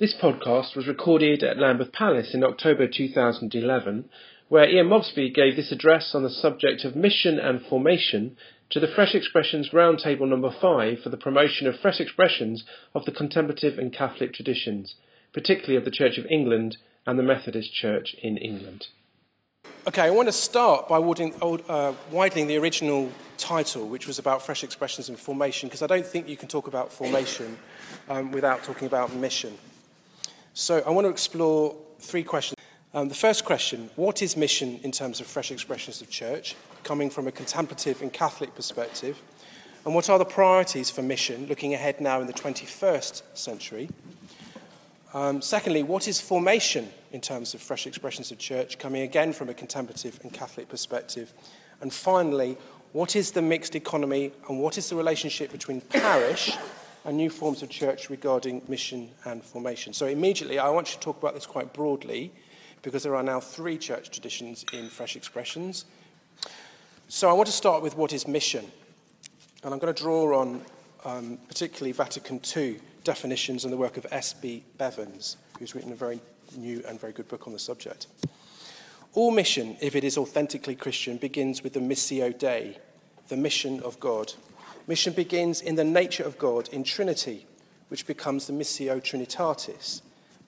This podcast was recorded at Lambeth Palace in October 2011, where Ian Mobsby gave this address on the subject of mission and formation to the Fresh Expressions Roundtable number 5 for the promotion of fresh expressions of the contemplative and Catholic traditions, particularly of the Church of England and the Methodist Church in England. Okay, I want to start by widening, uh, widening the original title, which was about fresh expressions and formation, because I don't think you can talk about formation um, without talking about mission. So I want to explore three questions. Um, the first question What is mission in terms of fresh expressions of church, coming from a contemplative and Catholic perspective? And what are the priorities for mission looking ahead now in the 21st century? Um, secondly, what is formation in terms of fresh expressions of church, coming again from a contemplative and Catholic perspective? And finally, what is the mixed economy and what is the relationship between parish and new forms of church regarding mission and formation? So, immediately, I want you to talk about this quite broadly because there are now three church traditions in fresh expressions. So, I want to start with what is mission. And I'm going to draw on um, particularly Vatican II definitions and the work of S.B. Bevans, who's written a very new and very good book on the subject. All mission, if it is authentically Christian, begins with the Missio Dei, the mission of God. Mission begins in the nature of God in Trinity, which becomes the Missio Trinitatis,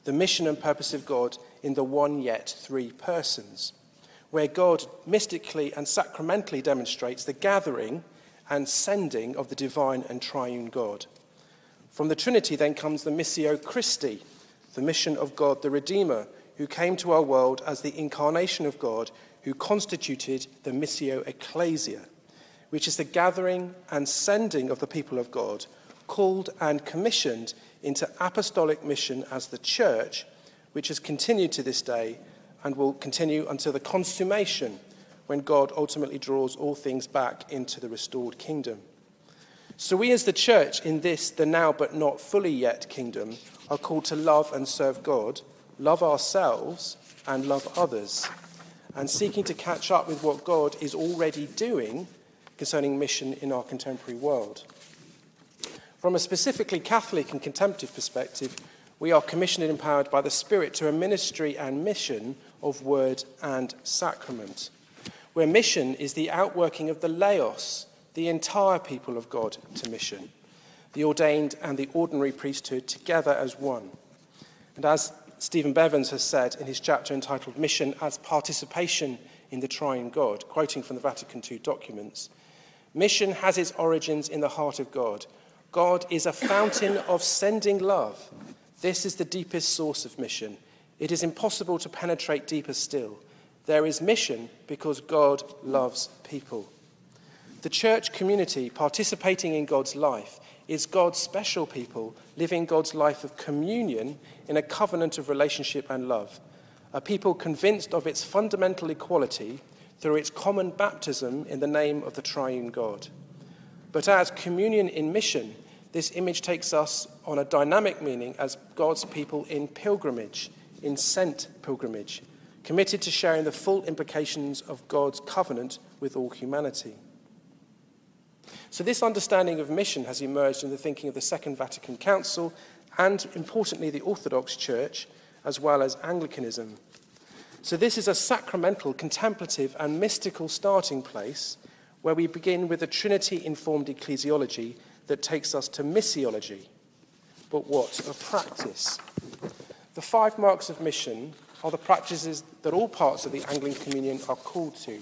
the mission and purpose of God in the one yet three persons, where God mystically and sacramentally demonstrates the gathering and sending of the divine and triune God. From the Trinity then comes the Missio Christi, the mission of God the Redeemer, who came to our world as the incarnation of God, who constituted the Missio Ecclesia, which is the gathering and sending of the people of God, called and commissioned into apostolic mission as the church, which has continued to this day and will continue until the consummation when God ultimately draws all things back into the restored kingdom. So, we as the church in this, the now but not fully yet kingdom, are called to love and serve God, love ourselves, and love others, and seeking to catch up with what God is already doing concerning mission in our contemporary world. From a specifically Catholic and contemplative perspective, we are commissioned and empowered by the Spirit to a ministry and mission of word and sacrament, where mission is the outworking of the laos the entire people of God to mission, the ordained and the ordinary priesthood together as one. And as Stephen Bevans has said in his chapter entitled Mission as Participation in the Triune God, quoting from the Vatican II documents, mission has its origins in the heart of God. God is a fountain of sending love. This is the deepest source of mission. It is impossible to penetrate deeper still. There is mission because God loves people. The church community participating in God's life is God's special people living God's life of communion in a covenant of relationship and love. A people convinced of its fundamental equality through its common baptism in the name of the triune God. But as communion in mission, this image takes us on a dynamic meaning as God's people in pilgrimage, in sent pilgrimage, committed to sharing the full implications of God's covenant with all humanity. So, this understanding of mission has emerged in the thinking of the Second Vatican Council and, importantly, the Orthodox Church, as well as Anglicanism. So, this is a sacramental, contemplative, and mystical starting place where we begin with a Trinity informed ecclesiology that takes us to missiology. But what of practice? The five marks of mission are the practices that all parts of the Anglican Communion are called to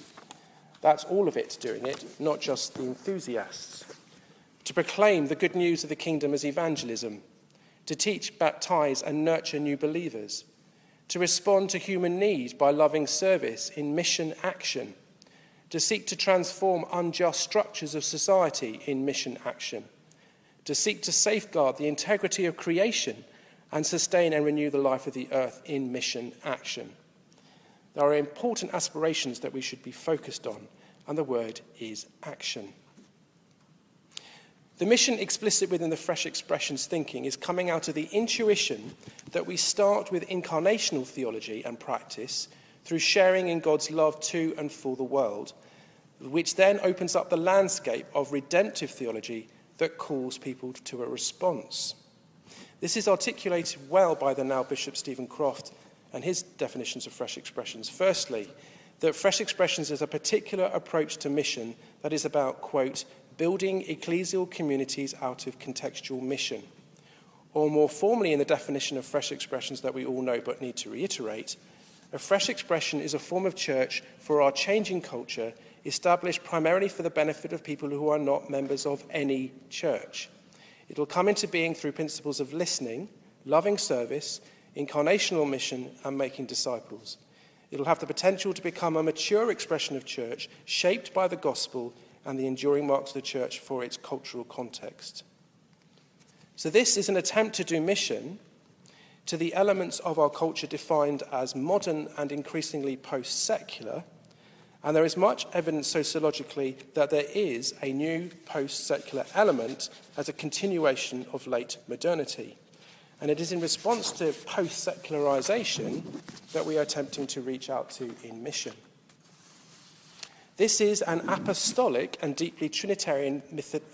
that's all of it doing it, not just the enthusiasts. To proclaim the good news of the kingdom as evangelism, to teach, baptize, and nurture new believers, to respond to human need by loving service in mission action, to seek to transform unjust structures of society in mission action, to seek to safeguard the integrity of creation and sustain and renew the life of the earth in mission action. There are important aspirations that we should be focused on and the word is action. The mission explicit within the Fresh Expressions thinking is coming out of the intuition that we start with incarnational theology and practice through sharing in God's love to and for the world, which then opens up the landscape of redemptive theology that calls people to a response. This is articulated well by the now Bishop Steven Croft and his definitions of fresh expressions. Firstly, that fresh expressions is a particular approach to mission that is about, quote, building ecclesial communities out of contextual mission. Or more formally, in the definition of fresh expressions that we all know but need to reiterate, a fresh expression is a form of church for our changing culture established primarily for the benefit of people who are not members of any church. It'll come into being through principles of listening, loving service, incarnational mission, and making disciples. It'll have the potential to become a mature expression of church shaped by the gospel and the enduring marks of the church for its cultural context. So, this is an attempt to do mission to the elements of our culture defined as modern and increasingly post secular. And there is much evidence sociologically that there is a new post secular element as a continuation of late modernity. And it is in response to post secularization that we are attempting to reach out to in mission. This is an apostolic and deeply Trinitarian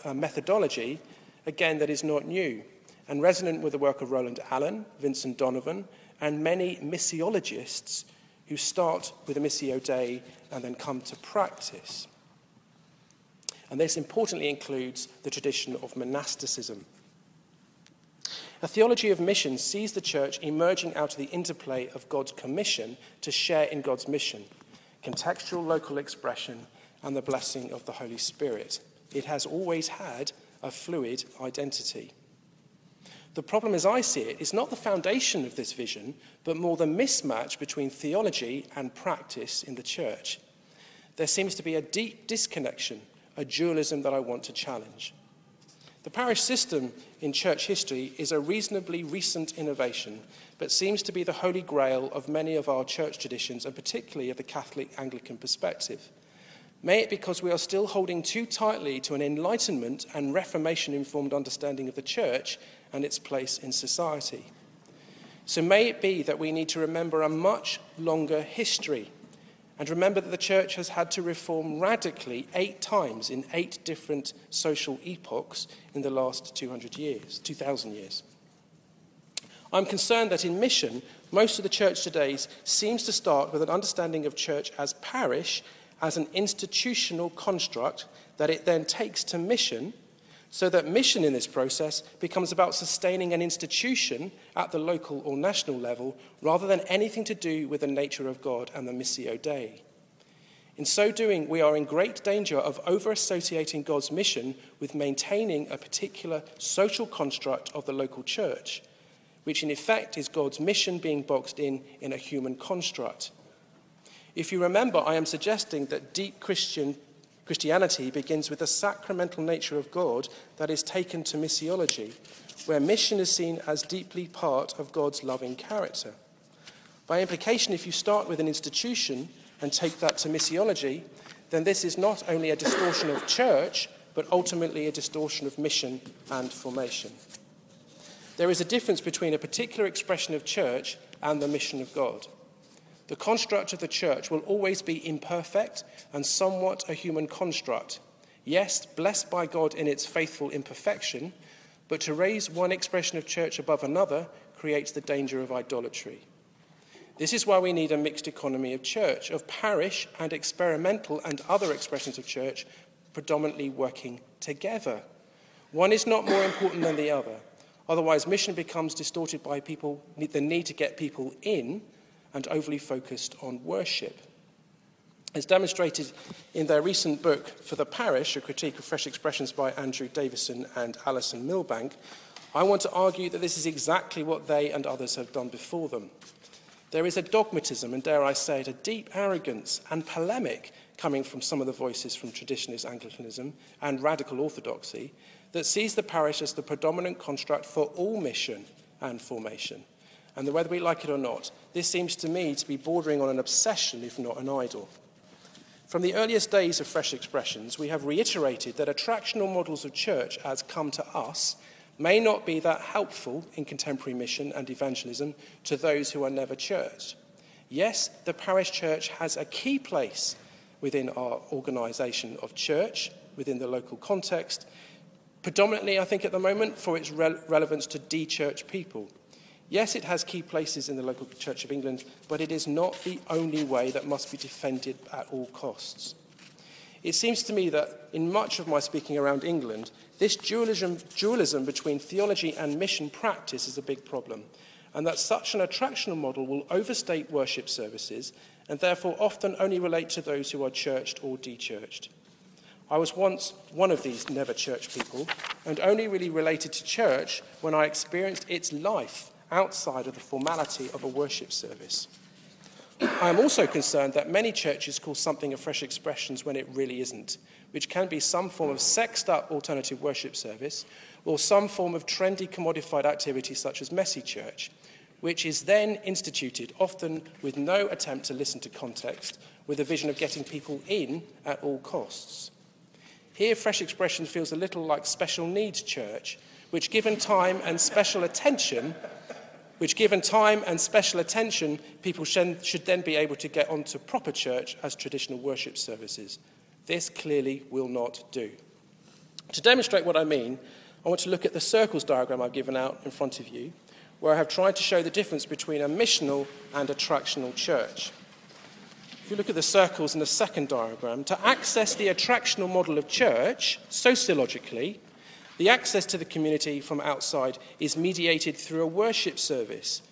uh, methodology, again, that is not new, and resonant with the work of Roland Allen, Vincent Donovan, and many missiologists who start with a Missio Dei and then come to practice. And this importantly includes the tradition of monasticism. A theology of mission sees the church emerging out of the interplay of God's commission to share in God's mission contextual local expression, and the blessing of the Holy Spirit. It has always had a fluid identity. The problem, as I see it, is not the foundation of this vision, but more the mismatch between theology and practice in the church. There seems to be a deep disconnection, a dualism that I want to challenge. The parish system in church history is a reasonably recent innovation, but seems to be the holy grail of many of our church traditions, and particularly of the Catholic Anglican perspective. May it be because we are still holding too tightly to an Enlightenment and Reformation informed understanding of the church and its place in society. So may it be that we need to remember a much longer history and remember that the church has had to reform radically eight times in eight different social epochs in the last 200 years, 2,000 years. I'm concerned that in mission, most of the church today seems to start with an understanding of church as parish, as an institutional construct that it then takes to mission so that mission in this process becomes about sustaining an institution at the local or national level rather than anything to do with the nature of God and the Missio Dei. In so doing, we are in great danger of over associating God's mission with maintaining a particular social construct of the local church, which in effect is God's mission being boxed in in a human construct. If you remember, I am suggesting that deep Christian Christianity begins with the sacramental nature of God that is taken to missiology, where mission is seen as deeply part of God's loving character. By implication, if you start with an institution and take that to missiology, then this is not only a distortion of church, but ultimately a distortion of mission and formation. There is a difference between a particular expression of church and the mission of God. The construct of the church will always be imperfect and somewhat a human construct. Yes, blessed by God in its faithful imperfection, but to raise one expression of church above another creates the danger of idolatry. This is why we need a mixed economy of church, of parish and experimental and other expressions of church predominantly working together. One is not more important than the other. Otherwise, mission becomes distorted by people, the need to get people in and overly focused on worship. As demonstrated in their recent book for the parish, A Critique of Fresh Expressions by Andrew Davison and Alison Milbank, I want to argue that this is exactly what they and others have done before them. There is a dogmatism, and dare I say it, a deep arrogance and polemic coming from some of the voices from traditionalist Anglicanism and radical orthodoxy that sees the parish as the predominant construct for all mission and formation. And whether we like it or not, this seems to me to be bordering on an obsession, if not an idol. From the earliest days of Fresh Expressions, we have reiterated that attractional models of church as come to us may not be that helpful in contemporary mission and evangelism to those who are never churched. Yes, the parish church has a key place within our organisation of church, within the local context, predominantly, I think, at the moment, for its re- relevance to de church people. Yes, it has key places in the local Church of England, but it is not the only way that must be defended at all costs. It seems to me that in much of my speaking around England, this dualism, dualism between theology and mission practice is a big problem, and that such an attractional model will overstate worship services and therefore often only relate to those who are churched or de-churched. I was once one of these never church people and only really related to church when I experienced its life outside of the formality of a worship service. I am also concerned that many churches call something a fresh expressions when it really isn't, which can be some form of sexed up alternative worship service or some form of trendy commodified activity such as messy church, which is then instituted, often with no attempt to listen to context, with a vision of getting people in at all costs. Here, Fresh Expression feels a little like special needs church, which, given time and special attention, which, given time and special attention, people should then be able to get onto proper church as traditional worship services. This clearly will not do. To demonstrate what I mean, I want to look at the circles diagram I've given out in front of you, where I have tried to show the difference between a missional and attractional church. If you look at the circles in the second diagram, to access the attractional model of church, sociologically, the access to the community from outside is mediated through a worship service.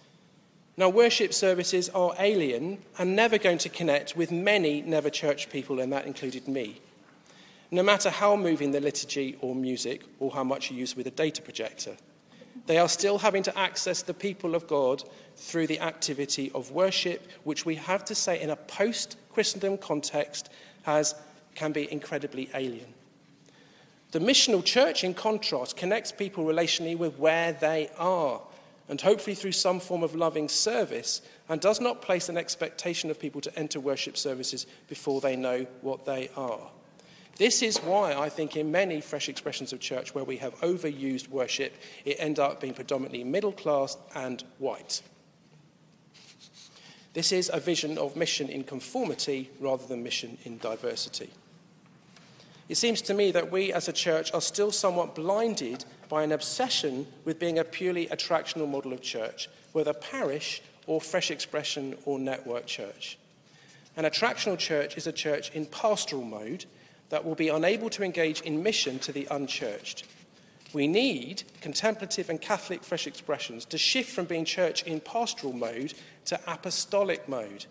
Now, worship services are alien and never going to connect with many never church people, and that included me. No matter how moving the liturgy or music, or how much you use with a data projector, they are still having to access the people of God through the activity of worship, which we have to say in a post Christendom context has, can be incredibly alien. The missional church, in contrast, connects people relationally with where they are and hopefully through some form of loving service and does not place an expectation of people to enter worship services before they know what they are. This is why I think in many fresh expressions of church where we have overused worship, it ends up being predominantly middle class and white. This is a vision of mission in conformity rather than mission in diversity. It seems to me that we as a church are still somewhat blinded by an obsession with being a purely attractional model of church, whether parish or fresh expression or network church. An attractional church is a church in pastoral mode that will be unable to engage in mission to the unchurched. We need contemplative and Catholic fresh expressions to shift from being church in pastoral mode to apostolic mode,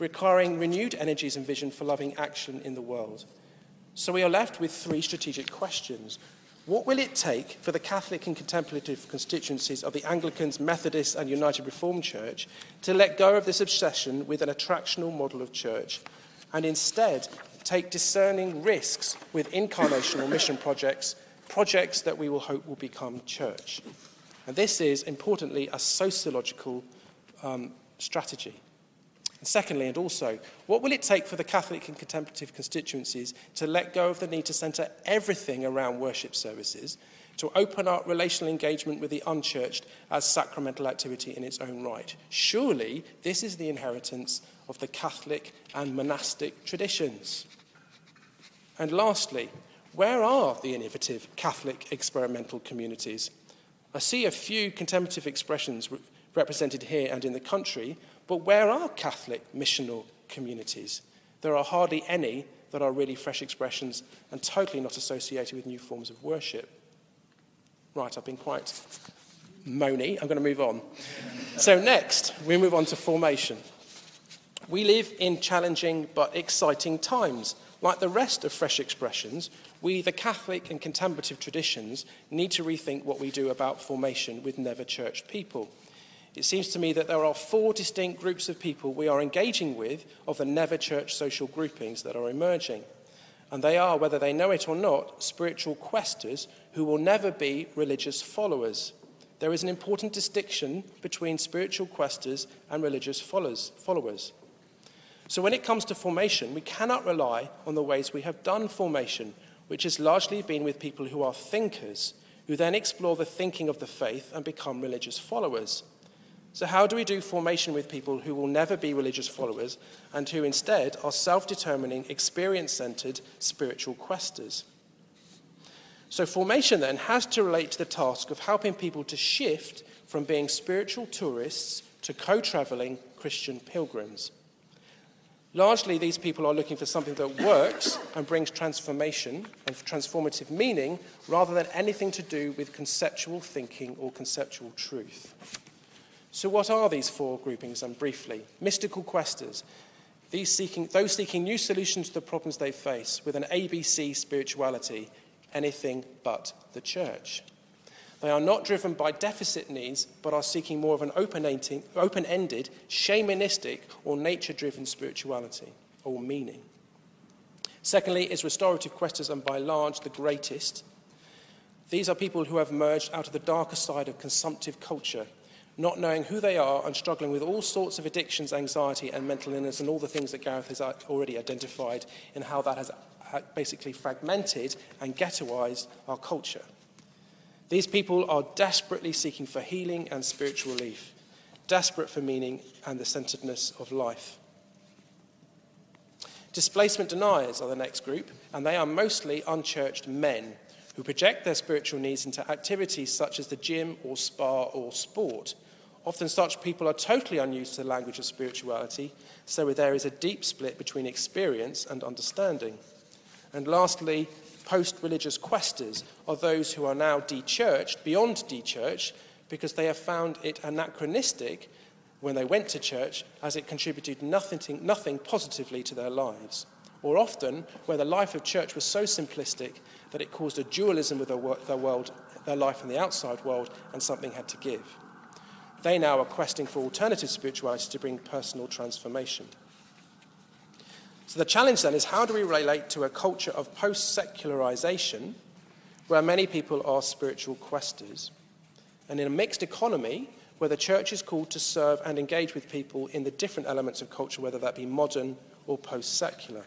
requiring renewed energies and vision for loving action in the world. So we are left with three strategic questions. What will it take for the Catholic and contemplative constituencies of the Anglicans, Methodists, and United Reformed Church to let go of this obsession with an attractional model of church and instead take discerning risks with incarnational mission projects, projects that we will hope will become church? And this is, importantly, a sociological um, strategy. And secondly, and also, what will it take for the Catholic and contemplative constituencies to let go of the need to centre everything around worship services, to open up relational engagement with the unchurched as sacramental activity in its own right? Surely this is the inheritance of the Catholic and monastic traditions. And lastly, where are the innovative Catholic experimental communities? I see a few contemplative expressions represented here and in the country, but where are Catholic missional communities? There are hardly any that are really fresh expressions and totally not associated with new forms of worship. Right, I've been quite moany. I'm going to move on. So, next, we move on to formation. We live in challenging but exciting times. Like the rest of fresh expressions, we, the Catholic and contemplative traditions, need to rethink what we do about formation with never churched people. It seems to me that there are four distinct groups of people we are engaging with of the never church social groupings that are emerging. And they are, whether they know it or not, spiritual questers who will never be religious followers. There is an important distinction between spiritual questers and religious followers. So when it comes to formation, we cannot rely on the ways we have done formation, which has largely been with people who are thinkers, who then explore the thinking of the faith and become religious followers. So, how do we do formation with people who will never be religious followers and who instead are self determining, experience centered spiritual questers? So, formation then has to relate to the task of helping people to shift from being spiritual tourists to co traveling Christian pilgrims. Largely, these people are looking for something that works and brings transformation and transformative meaning rather than anything to do with conceptual thinking or conceptual truth. So, what are these four groupings, and briefly? Mystical questers, these seeking, those seeking new solutions to the problems they face with an ABC spirituality, anything but the church. They are not driven by deficit needs, but are seeking more of an open ended, shamanistic, or nature driven spirituality or meaning. Secondly, is restorative questers, and by large, the greatest. These are people who have emerged out of the darker side of consumptive culture not knowing who they are and struggling with all sorts of addictions, anxiety, and mental illness, and all the things that Gareth has uh, already identified in how that has basically fragmented and ghettoized our culture. These people are desperately seeking for healing and spiritual relief, desperate for meaning and the centeredness of life. Displacement deniers are the next group, and they are mostly unchurched men who project their spiritual needs into activities such as the gym or spa or sport. Often such people are totally unused to the language of spirituality, so there is a deep split between experience and understanding. And lastly, post religious questers are those who are now de-churched, beyond de-church, because they have found it anachronistic when they went to church as it contributed nothing, nothing positively to their lives. Or often, where the life of church was so simplistic that it caused a dualism with their, world, their life and the outside world, and something had to give. They now are questing for alternative spirituality to bring personal transformation. So the challenge then is how do we relate to a culture of post secularization where many people are spiritual questers? And in a mixed economy where the church is called to serve and engage with people in the different elements of culture, whether that be modern or post secular.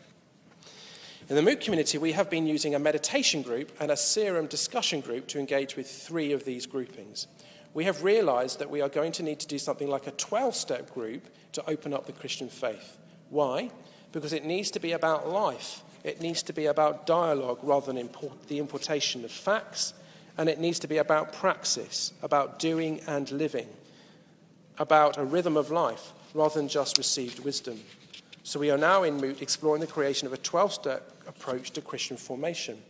In the Moot community, we have been using a meditation group and a serum discussion group to engage with three of these groupings. We have realized that we are going to need to do something like a 12 step group to open up the Christian faith. Why? because it needs to be about life. It needs to be about dialogue rather than import, the importation of facts. And it needs to be about praxis, about doing and living, about a rhythm of life rather than just received wisdom. So we are now in Moot exploring the creation of a 12 step approach to Christian formation.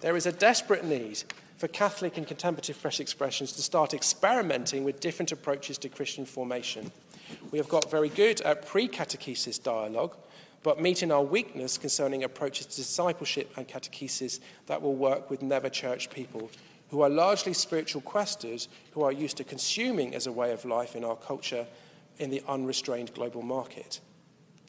There is a desperate need for Catholic and contemplative fresh expressions to start experimenting with different approaches to Christian formation. We have got very good at pre catechesis dialogue, but meeting our weakness concerning approaches to discipleship and catechesis that will work with never church people who are largely spiritual questers who are used to consuming as a way of life in our culture in the unrestrained global market.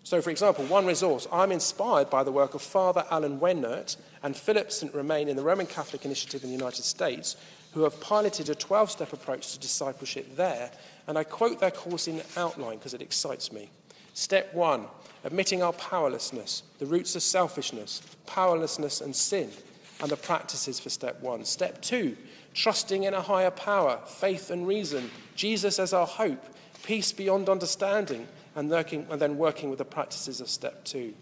So, for example, one resource, I'm inspired by the work of Father Alan Wenert and Philip St. Romain in the Roman Catholic Initiative in the United States, who have piloted a 12 step approach to discipleship there and I quote their course in outline because it excites me. Step one, admitting our powerlessness, the roots of selfishness, powerlessness, and sin, and the practices for step one. Step two, trusting in a higher power, faith and reason, Jesus as our hope, peace beyond understanding, and, and then working with the practices of step two.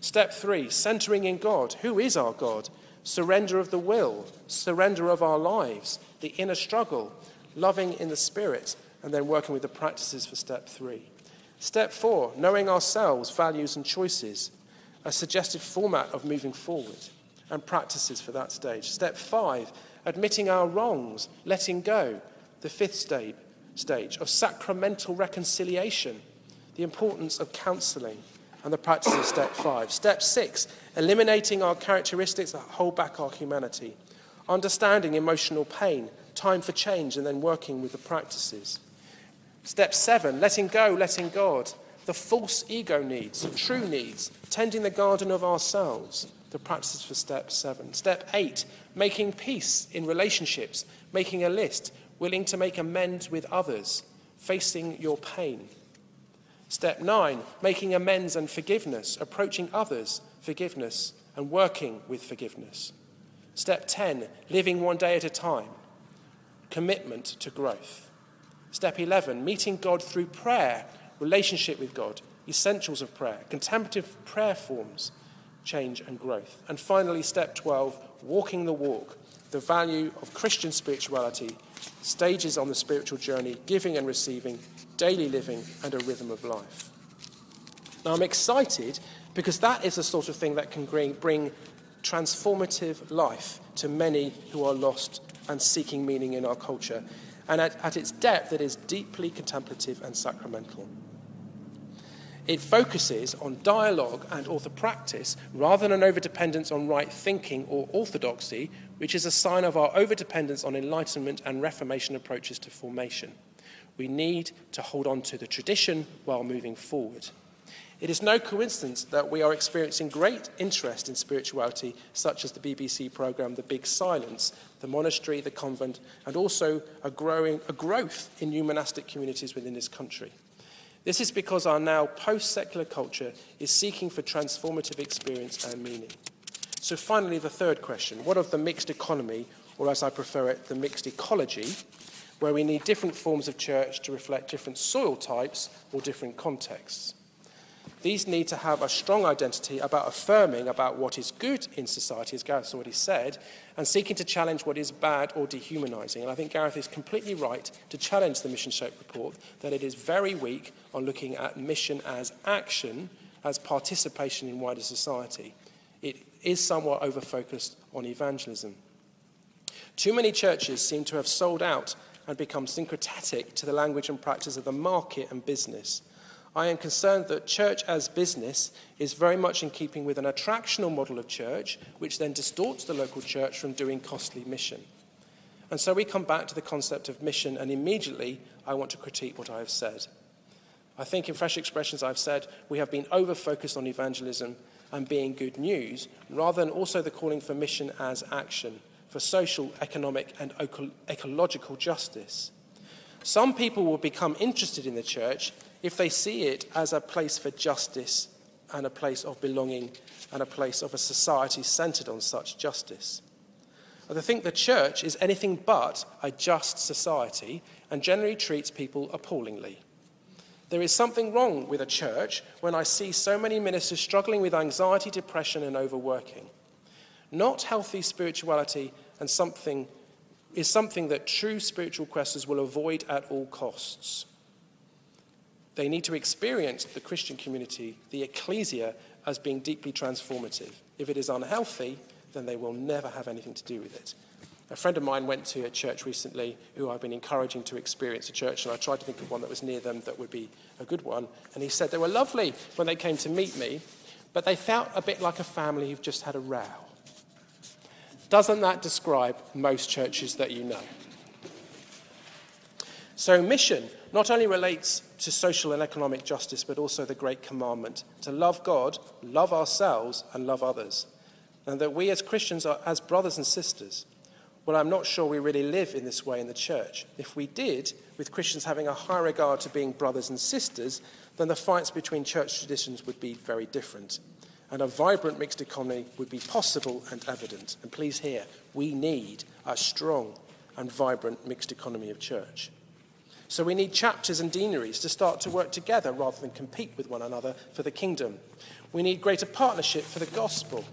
Step three, centering in God. Who is our God? Surrender of the will, surrender of our lives, the inner struggle, loving in the spirit, and then working with the practices for step three. Step four, knowing ourselves, values, and choices, a suggested format of moving forward, and practices for that stage. Step five, admitting our wrongs, letting go, the fifth stage, stage of sacramental reconciliation, the importance of counseling, and the practice of step five. Step six, eliminating our characteristics that hold back our humanity, understanding emotional pain, time for change, and then working with the practices. Step seven, letting go, letting God. The false ego needs, true needs, tending the garden of ourselves. The practices for step seven. Step eight, making peace in relationships, making a list, willing to make amends with others, facing your pain. Step nine, making amends and forgiveness, approaching others, forgiveness, and working with forgiveness. Step 10, living one day at a time, commitment to growth. Step 11, meeting God through prayer, relationship with God, essentials of prayer, contemplative prayer forms, change and growth. And finally, step 12, walking the walk, the value of Christian spirituality, stages on the spiritual journey, giving and receiving, daily living, and a rhythm of life. Now, I'm excited because that is the sort of thing that can bring, transformative life to many who are lost and seeking meaning in our culture. And at, at its depth, it is deeply contemplative and sacramental. It focuses on dialogue and author practice rather than an overdependence on right thinking or orthodoxy, which is a sign of our overdependence on Enlightenment and Reformation approaches to formation. We need to hold on to the tradition while moving forward. It is no coincidence that we are experiencing great interest in spirituality, such as the BBC programme The Big Silence, the monastery, the convent, and also a, growing, a growth in new monastic communities within this country. This is because our now post secular culture is seeking for transformative experience and meaning. So, finally, the third question what of the mixed economy, or as I prefer it, the mixed ecology, where we need different forms of church to reflect different soil types or different contexts? These need to have a strong identity about affirming about what is good in society, as Gareth's already said, and seeking to challenge what is bad or dehumanizing. And I think Gareth is completely right to challenge the Mission Shape report that it is very weak on looking at mission as action, as participation in wider society. It is somewhat over focused on evangelism. Too many churches seem to have sold out and become syncretic to the language and practice of the market and business. I am concerned that church as business is very much in keeping with an attractional model of church, which then distorts the local church from doing costly mission. And so we come back to the concept of mission, and immediately I want to critique what I have said. I think in Fresh Expressions I've said we have been over focused on evangelism and being good news, rather than also the calling for mission as action, for social, economic, and ecological justice. Some people will become interested in the church if they see it as a place for justice and a place of belonging and a place of a society centered on such justice. But I think the church is anything but a just society and generally treats people appallingly. There is something wrong with a church when I see so many ministers struggling with anxiety, depression, and overworking. Not healthy spirituality and something is something that true spiritual questers will avoid at all costs. They need to experience the Christian community, the ecclesia, as being deeply transformative. If it is unhealthy, then they will never have anything to do with it. A friend of mine went to a church recently who I've been encouraging to experience a church, and I tried to think of one that was near them that would be a good one. And he said they were lovely when they came to meet me, but they felt a bit like a family who've just had a row. Doesn't that describe most churches that you know? So, mission not only relates to social and economic justice, but also the great commandment to love God, love ourselves, and love others. And that we as Christians are as brothers and sisters. Well, I'm not sure we really live in this way in the church. If we did, with Christians having a high regard to being brothers and sisters, then the fights between church traditions would be very different. And a vibrant mixed economy would be possible and evident. And please hear, we need a strong and vibrant mixed economy of church. So we need chapters and deaneries to start to work together rather than compete with one another for the kingdom. We need greater partnership for the gospel.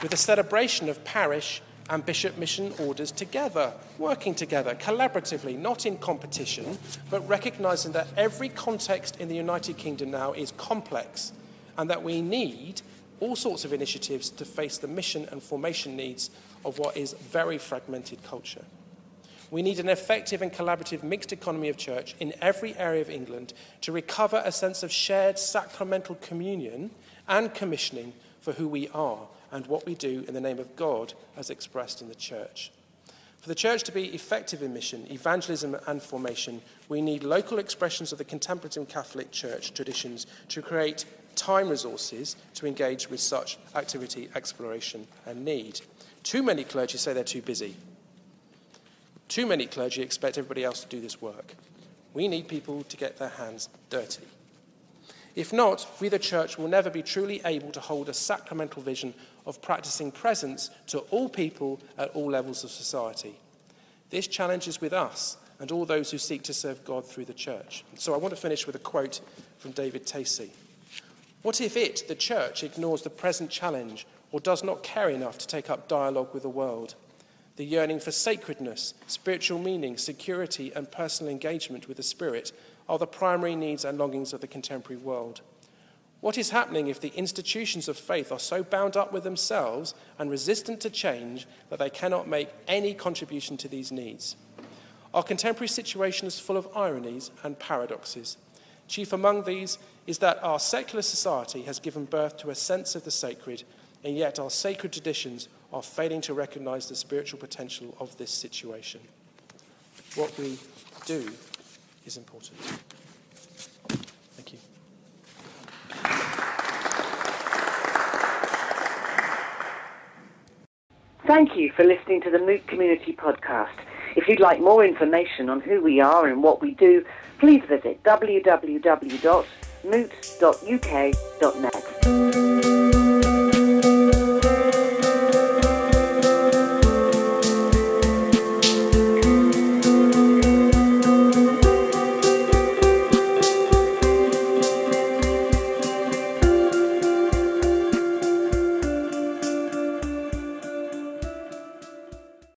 With the celebration of parish and bishop mission orders together, working together collaboratively, not in competition, but recognizing that every context in the United Kingdom now is complex and that we need all sorts of initiatives to face the mission and formation needs of what is very fragmented culture. We need an effective and collaborative mixed economy of church in every area of England to recover a sense of shared sacramental communion and commissioning for who we are and what we do in the name of God as expressed in the church. For the church to be effective in mission, evangelism, and formation, we need local expressions of the contemplative Catholic Church traditions to create time resources to engage with such activity, exploration, and need. Too many clergy say they're too busy. Too many clergy expect everybody else to do this work. We need people to get their hands dirty. If not, we, the church, will never be truly able to hold a sacramental vision of practicing presence to all people at all levels of society. This challenge is with us and all those who seek to serve God through the church. So I want to finish with a quote from David Tacey. What if it, the church, ignores the present challenge or does not care enough to take up dialogue with the world? The yearning for sacredness, spiritual meaning, security, and personal engagement with the Spirit are the primary needs and longings of the contemporary world. What is happening if the institutions of faith are so bound up with themselves and resistant to change that they cannot make any contribution to these needs? Our contemporary situation is full of ironies and paradoxes. Chief among these is that our secular society has given birth to a sense of the sacred, and yet our sacred traditions are failing to recognize the spiritual potential of this situation. What we do is important. Thank you. Thank you for listening to the Moot Community Podcast. If you'd like more information on who we are and what we do, please visit www.moot.uk.net.